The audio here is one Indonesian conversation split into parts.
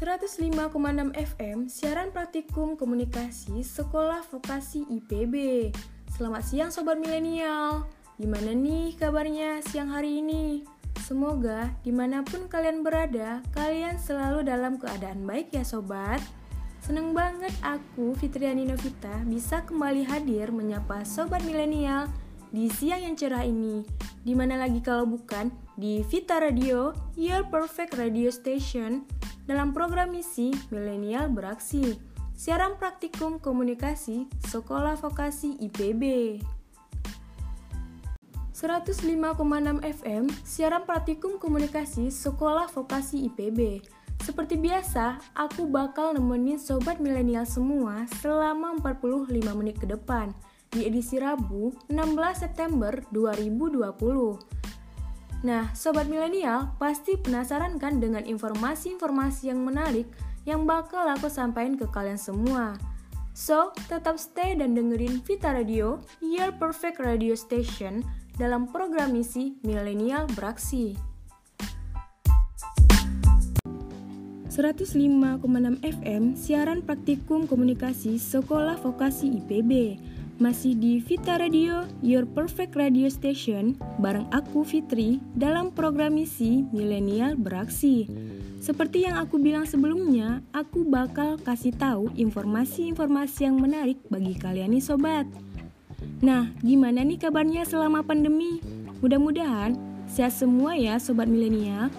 105,6 FM siaran praktikum komunikasi Sekolah Vokasi IPB. Selamat siang sobat milenial. Gimana nih kabarnya siang hari ini? Semoga di mana pun kalian berada, kalian selalu dalam keadaan baik ya sobat. Seneng banget aku Fitriani Novita bisa kembali hadir menyapa sobat milenial di siang yang cerah ini. Di mana lagi kalau bukan di Vita Radio, Your Perfect Radio Station, dalam program misi Milenial Beraksi, siaran praktikum komunikasi Sekolah Vokasi IPB. 105,6 FM, siaran praktikum komunikasi Sekolah Vokasi IPB. Seperti biasa, aku bakal nemenin sobat milenial semua selama 45 menit ke depan di edisi Rabu 16 September 2020. Nah, sobat milenial pasti penasaran kan dengan informasi-informasi yang menarik yang bakal aku sampaikan ke kalian semua. So, tetap stay dan dengerin Vita Radio, Your Perfect Radio Station dalam program misi Milenial Beraksi. 105,6 FM siaran praktikum komunikasi Sekolah Vokasi IPB masih di Vita Radio, Your Perfect Radio Station, bareng aku Fitri dalam program misi Milenial Beraksi. Seperti yang aku bilang sebelumnya, aku bakal kasih tahu informasi-informasi yang menarik bagi kalian nih sobat. Nah, gimana nih kabarnya selama pandemi? Mudah-mudahan sehat semua ya sobat milenial.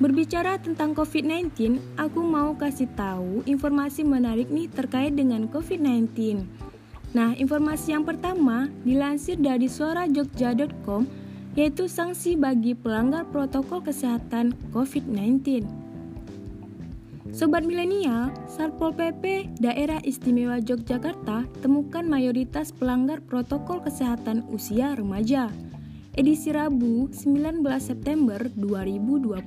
Berbicara tentang COVID-19, aku mau kasih tahu informasi menarik nih terkait dengan COVID-19. Nah, informasi yang pertama dilansir dari suarajogja.com yaitu sanksi bagi pelanggar protokol kesehatan COVID-19. Sobat milenial, Satpol PP Daerah Istimewa Yogyakarta temukan mayoritas pelanggar protokol kesehatan usia remaja. Edisi Rabu 19 September 2020.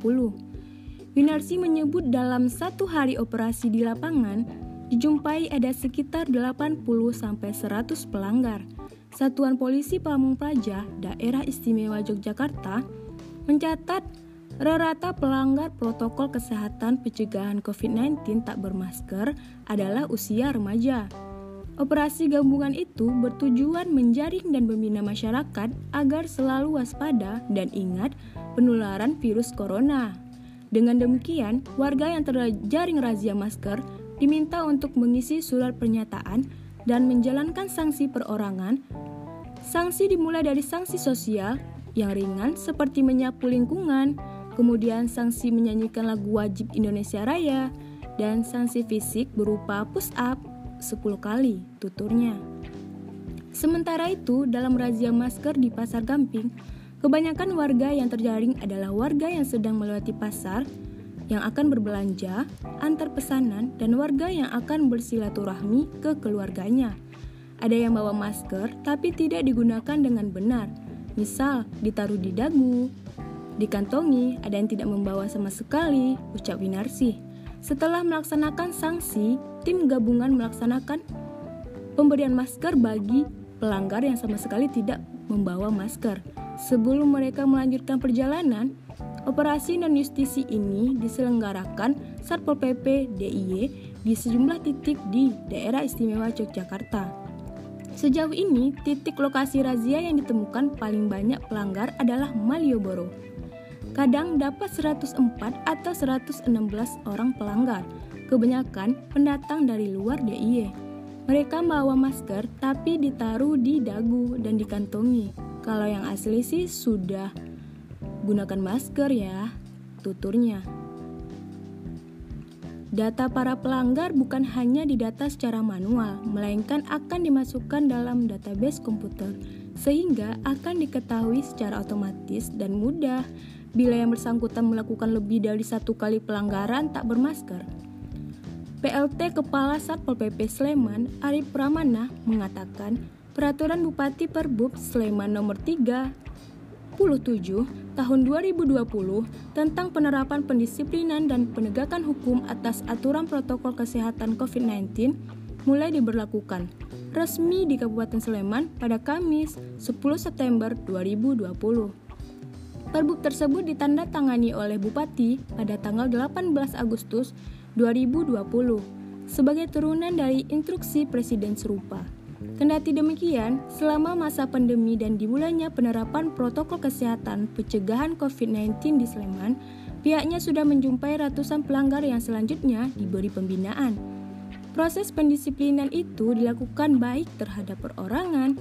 Winarsi menyebut dalam satu hari operasi di lapangan, dijumpai ada sekitar 80 sampai 100 pelanggar. Satuan Polisi Pamung Praja Daerah Istimewa Yogyakarta mencatat rata pelanggar protokol kesehatan pencegahan COVID-19 tak bermasker adalah usia remaja. Operasi gabungan itu bertujuan menjaring dan membina masyarakat agar selalu waspada dan ingat penularan virus corona. Dengan demikian, warga yang terjaring razia masker diminta untuk mengisi surat pernyataan dan menjalankan sanksi perorangan. Sanksi dimulai dari sanksi sosial yang ringan seperti menyapu lingkungan, kemudian sanksi menyanyikan lagu wajib Indonesia Raya, dan sanksi fisik berupa push up 10 kali tuturnya. Sementara itu, dalam razia masker di Pasar Gamping, kebanyakan warga yang terjaring adalah warga yang sedang melewati pasar yang akan berbelanja, antar pesanan, dan warga yang akan bersilaturahmi ke keluarganya. Ada yang bawa masker tapi tidak digunakan dengan benar, misal ditaruh di dagu, dikantongi, ada yang tidak membawa sama sekali, ucap Winarsi. Setelah melaksanakan sanksi, tim gabungan melaksanakan pemberian masker bagi pelanggar yang sama sekali tidak membawa masker. Sebelum mereka melanjutkan perjalanan, Operasi non-justisi ini diselenggarakan Satpol PP DIY di sejumlah titik di daerah istimewa Yogyakarta. Sejauh ini, titik lokasi razia yang ditemukan paling banyak pelanggar adalah Malioboro. Kadang dapat 104 atau 116 orang pelanggar, kebanyakan pendatang dari luar DIY. Mereka membawa masker tapi ditaruh di dagu dan dikantongi. Kalau yang asli sih sudah Gunakan masker ya, tuturnya. Data para pelanggar bukan hanya didata secara manual, melainkan akan dimasukkan dalam database komputer, sehingga akan diketahui secara otomatis dan mudah bila yang bersangkutan melakukan lebih dari satu kali pelanggaran tak bermasker. PLT Kepala Satpol PP Sleman, Arif Pramana, mengatakan Peraturan Bupati Perbub Sleman nomor 3 27 tahun 2020 tentang penerapan pendisiplinan dan penegakan hukum atas aturan protokol kesehatan COVID-19 mulai diberlakukan resmi di Kabupaten Sleman pada Kamis 10 September 2020. Perbuk tersebut ditandatangani oleh Bupati pada tanggal 18 Agustus 2020 sebagai turunan dari instruksi presiden serupa. Kendati demikian, selama masa pandemi dan dimulainya penerapan protokol kesehatan pencegahan COVID-19 di Sleman, pihaknya sudah menjumpai ratusan pelanggar yang selanjutnya diberi pembinaan. Proses pendisiplinan itu dilakukan baik terhadap perorangan,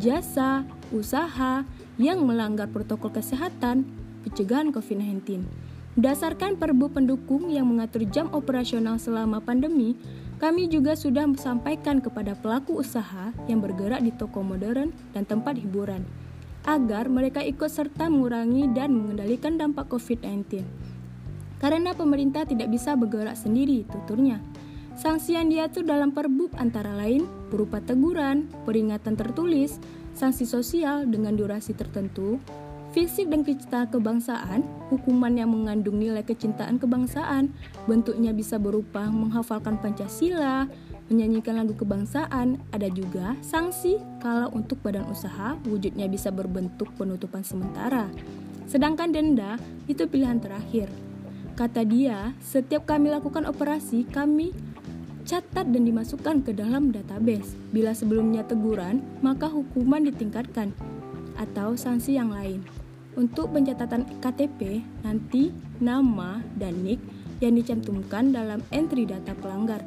jasa, usaha yang melanggar protokol kesehatan pencegahan COVID-19. Berdasarkan perbu pendukung yang mengatur jam operasional selama pandemi, kami juga sudah sampaikan kepada pelaku usaha yang bergerak di toko modern dan tempat hiburan agar mereka ikut serta mengurangi dan mengendalikan dampak COVID-19. Karena pemerintah tidak bisa bergerak sendiri, tuturnya. Sanksi yang diatur dalam perbuk antara lain berupa teguran, peringatan tertulis, sanksi sosial dengan durasi tertentu, Fisik dan kecintaan kebangsaan, hukuman yang mengandung nilai kecintaan kebangsaan, bentuknya bisa berupa menghafalkan Pancasila, menyanyikan lagu kebangsaan, ada juga sanksi kalau untuk badan usaha wujudnya bisa berbentuk penutupan sementara. Sedangkan denda itu pilihan terakhir. Kata dia, setiap kami lakukan operasi, kami catat dan dimasukkan ke dalam database. Bila sebelumnya teguran, maka hukuman ditingkatkan atau sanksi yang lain. Untuk pencatatan KTP, nanti nama dan NIK yang dicantumkan dalam entry data pelanggar.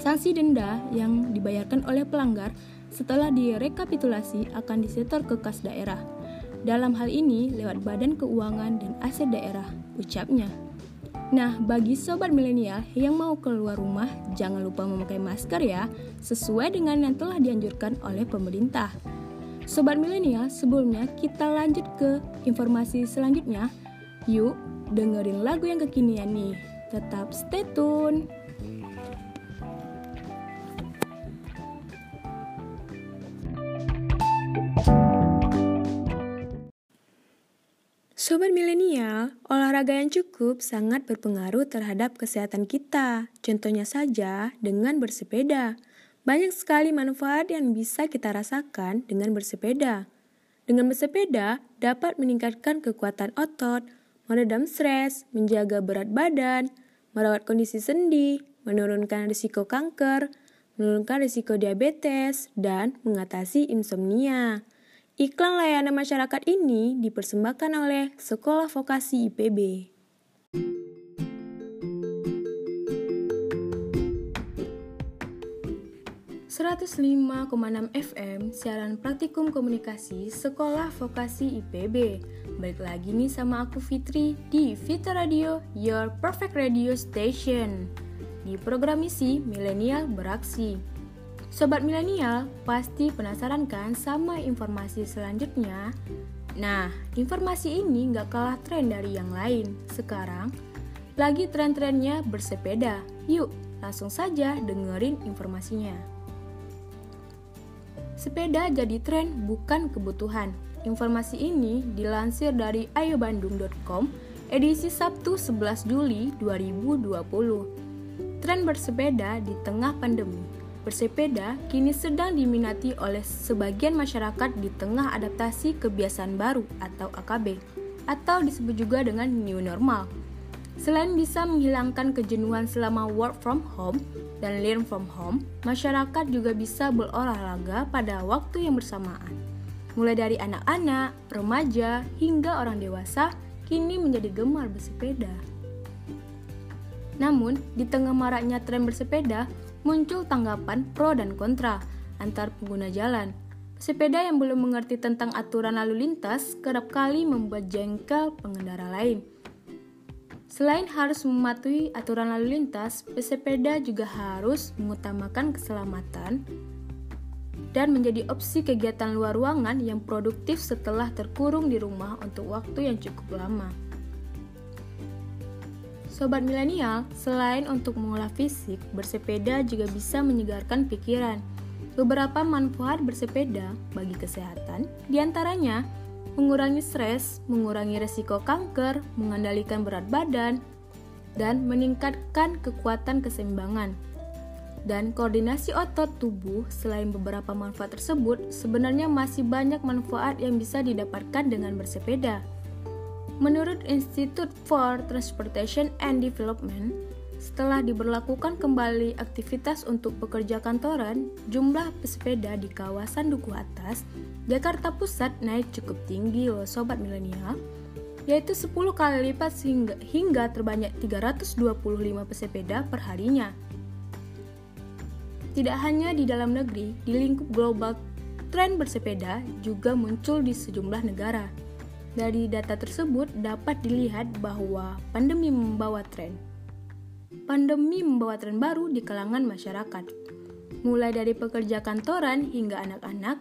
Sanksi denda yang dibayarkan oleh pelanggar setelah direkapitulasi akan disetor ke kas daerah. Dalam hal ini lewat Badan Keuangan dan Aset Daerah, ucapnya. Nah, bagi sobat milenial yang mau keluar rumah, jangan lupa memakai masker ya, sesuai dengan yang telah dianjurkan oleh pemerintah. Sobat milenial, sebelumnya kita lanjut ke informasi selanjutnya. Yuk, dengerin lagu yang kekinian nih. Tetap stay tune. Sobat milenial, olahraga yang cukup sangat berpengaruh terhadap kesehatan kita. Contohnya saja dengan bersepeda. Banyak sekali manfaat yang bisa kita rasakan dengan bersepeda. Dengan bersepeda dapat meningkatkan kekuatan otot, meredam stres, menjaga berat badan, merawat kondisi sendi, menurunkan risiko kanker, menurunkan risiko diabetes, dan mengatasi insomnia. Iklan layanan masyarakat ini dipersembahkan oleh Sekolah Vokasi IPB. 105,6 FM siaran praktikum komunikasi Sekolah Vokasi IPB. Balik lagi nih sama aku Fitri di Vita Radio, your perfect radio station. Di program misi Milenial Beraksi. Sobat milenial, pasti penasaran kan sama informasi selanjutnya? Nah, informasi ini nggak kalah tren dari yang lain. Sekarang, lagi tren-trennya bersepeda. Yuk, langsung saja dengerin informasinya. Sepeda jadi tren bukan kebutuhan. Informasi ini dilansir dari ayobandung.com edisi Sabtu 11 Juli 2020. Tren bersepeda di tengah pandemi. Bersepeda kini sedang diminati oleh sebagian masyarakat di tengah adaptasi kebiasaan baru atau AKB atau disebut juga dengan new normal Selain bisa menghilangkan kejenuhan selama work from home dan learn from home, masyarakat juga bisa berolahraga pada waktu yang bersamaan. Mulai dari anak-anak, remaja, hingga orang dewasa kini menjadi gemar bersepeda. Namun, di tengah maraknya tren bersepeda, muncul tanggapan pro dan kontra antar pengguna jalan. Pesepeda yang belum mengerti tentang aturan lalu lintas kerap kali membuat jengkel pengendara lain Selain harus mematuhi aturan lalu lintas, pesepeda juga harus mengutamakan keselamatan dan menjadi opsi kegiatan luar ruangan yang produktif setelah terkurung di rumah untuk waktu yang cukup lama. Sobat milenial, selain untuk mengolah fisik, bersepeda juga bisa menyegarkan pikiran. Beberapa manfaat bersepeda bagi kesehatan di antaranya mengurangi stres, mengurangi resiko kanker, mengendalikan berat badan, dan meningkatkan kekuatan keseimbangan. Dan koordinasi otot tubuh, selain beberapa manfaat tersebut, sebenarnya masih banyak manfaat yang bisa didapatkan dengan bersepeda. Menurut Institute for Transportation and Development, setelah diberlakukan kembali aktivitas untuk pekerja kantoran, jumlah pesepeda di kawasan Duku Atas, Jakarta Pusat naik cukup tinggi loh sobat milenial, yaitu 10 kali lipat hingga, hingga terbanyak 325 pesepeda per harinya. Tidak hanya di dalam negeri, di lingkup global, tren bersepeda juga muncul di sejumlah negara. Dari data tersebut dapat dilihat bahwa pandemi membawa tren pandemi membawa tren baru di kalangan masyarakat. Mulai dari pekerja kantoran hingga anak-anak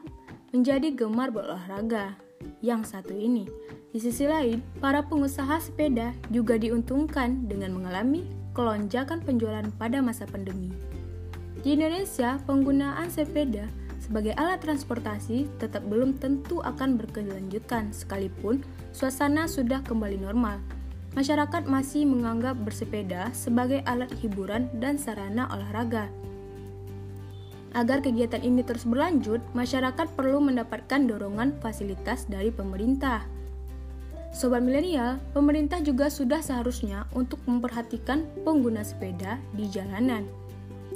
menjadi gemar berolahraga. Yang satu ini, di sisi lain, para pengusaha sepeda juga diuntungkan dengan mengalami kelonjakan penjualan pada masa pandemi. Di Indonesia, penggunaan sepeda sebagai alat transportasi tetap belum tentu akan berkelanjutan sekalipun suasana sudah kembali normal masyarakat masih menganggap bersepeda sebagai alat hiburan dan sarana olahraga. Agar kegiatan ini terus berlanjut, masyarakat perlu mendapatkan dorongan fasilitas dari pemerintah. Sobat milenial, pemerintah juga sudah seharusnya untuk memperhatikan pengguna sepeda di jalanan.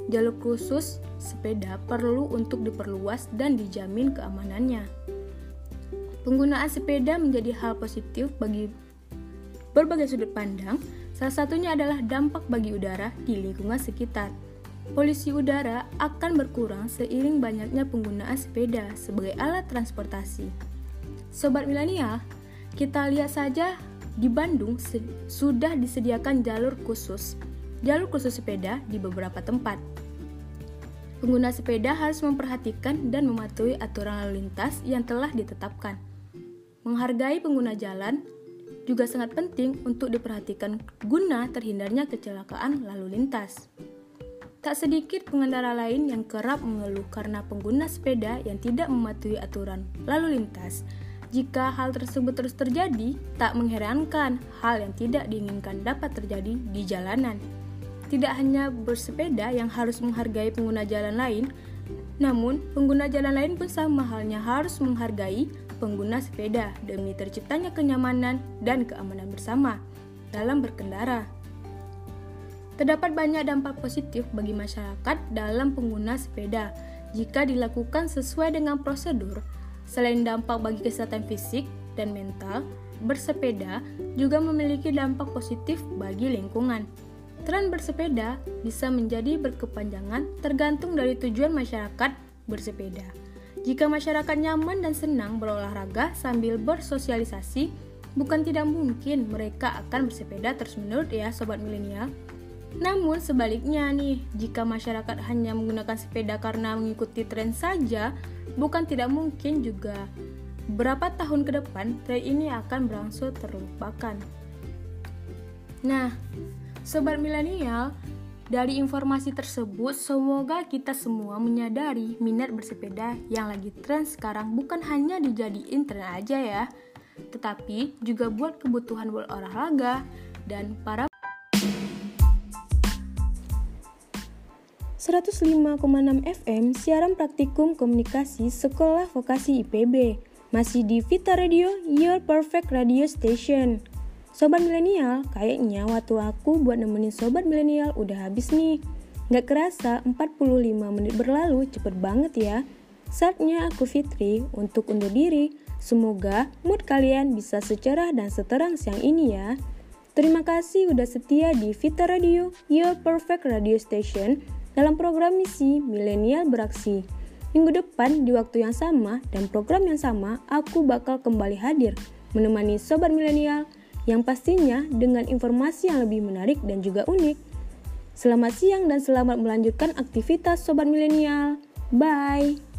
Jalur khusus sepeda perlu untuk diperluas dan dijamin keamanannya. Penggunaan sepeda menjadi hal positif bagi berbagai sudut pandang, salah satunya adalah dampak bagi udara di lingkungan sekitar. Polusi udara akan berkurang seiring banyaknya penggunaan sepeda sebagai alat transportasi. Sobat milenial, kita lihat saja di Bandung sudah disediakan jalur khusus, jalur khusus sepeda di beberapa tempat. Pengguna sepeda harus memperhatikan dan mematuhi aturan lalu lintas yang telah ditetapkan. Menghargai pengguna jalan juga sangat penting untuk diperhatikan guna terhindarnya kecelakaan lalu lintas. Tak sedikit pengendara lain yang kerap mengeluh karena pengguna sepeda yang tidak mematuhi aturan lalu lintas. Jika hal tersebut terus terjadi, tak mengherankan hal yang tidak diinginkan dapat terjadi di jalanan. Tidak hanya bersepeda yang harus menghargai pengguna jalan lain, namun pengguna jalan lain pun sama halnya harus menghargai pengguna sepeda demi terciptanya kenyamanan dan keamanan bersama dalam berkendara. Terdapat banyak dampak positif bagi masyarakat dalam pengguna sepeda jika dilakukan sesuai dengan prosedur. Selain dampak bagi kesehatan fisik dan mental, bersepeda juga memiliki dampak positif bagi lingkungan. Tren bersepeda bisa menjadi berkepanjangan tergantung dari tujuan masyarakat bersepeda. Jika masyarakat nyaman dan senang berolahraga sambil bersosialisasi, bukan tidak mungkin mereka akan bersepeda terus-menerus ya sobat milenial. Namun sebaliknya nih, jika masyarakat hanya menggunakan sepeda karena mengikuti tren saja, bukan tidak mungkin juga berapa tahun ke depan tren ini akan berangsur terlupakan. Nah, sobat milenial, dari informasi tersebut, semoga kita semua menyadari minat bersepeda yang lagi tren sekarang bukan hanya dijadiin tren aja ya, tetapi juga buat kebutuhan berolahraga dan para 105,6 FM siaran praktikum komunikasi Sekolah Vokasi IPB masih di Vita Radio, Your Perfect Radio Station. Sobat milenial, kayaknya waktu aku buat nemenin sobat milenial udah habis nih. Gak kerasa 45 menit berlalu cepet banget ya. Saatnya aku Fitri untuk undur diri. Semoga mood kalian bisa secerah dan seterang siang ini ya. Terima kasih udah setia di Vita Radio, Your Perfect Radio Station, dalam program misi Milenial Beraksi. Minggu depan di waktu yang sama dan program yang sama, aku bakal kembali hadir menemani sobat milenial yang pastinya dengan informasi yang lebih menarik dan juga unik. Selamat siang dan selamat melanjutkan aktivitas sobat milenial. Bye.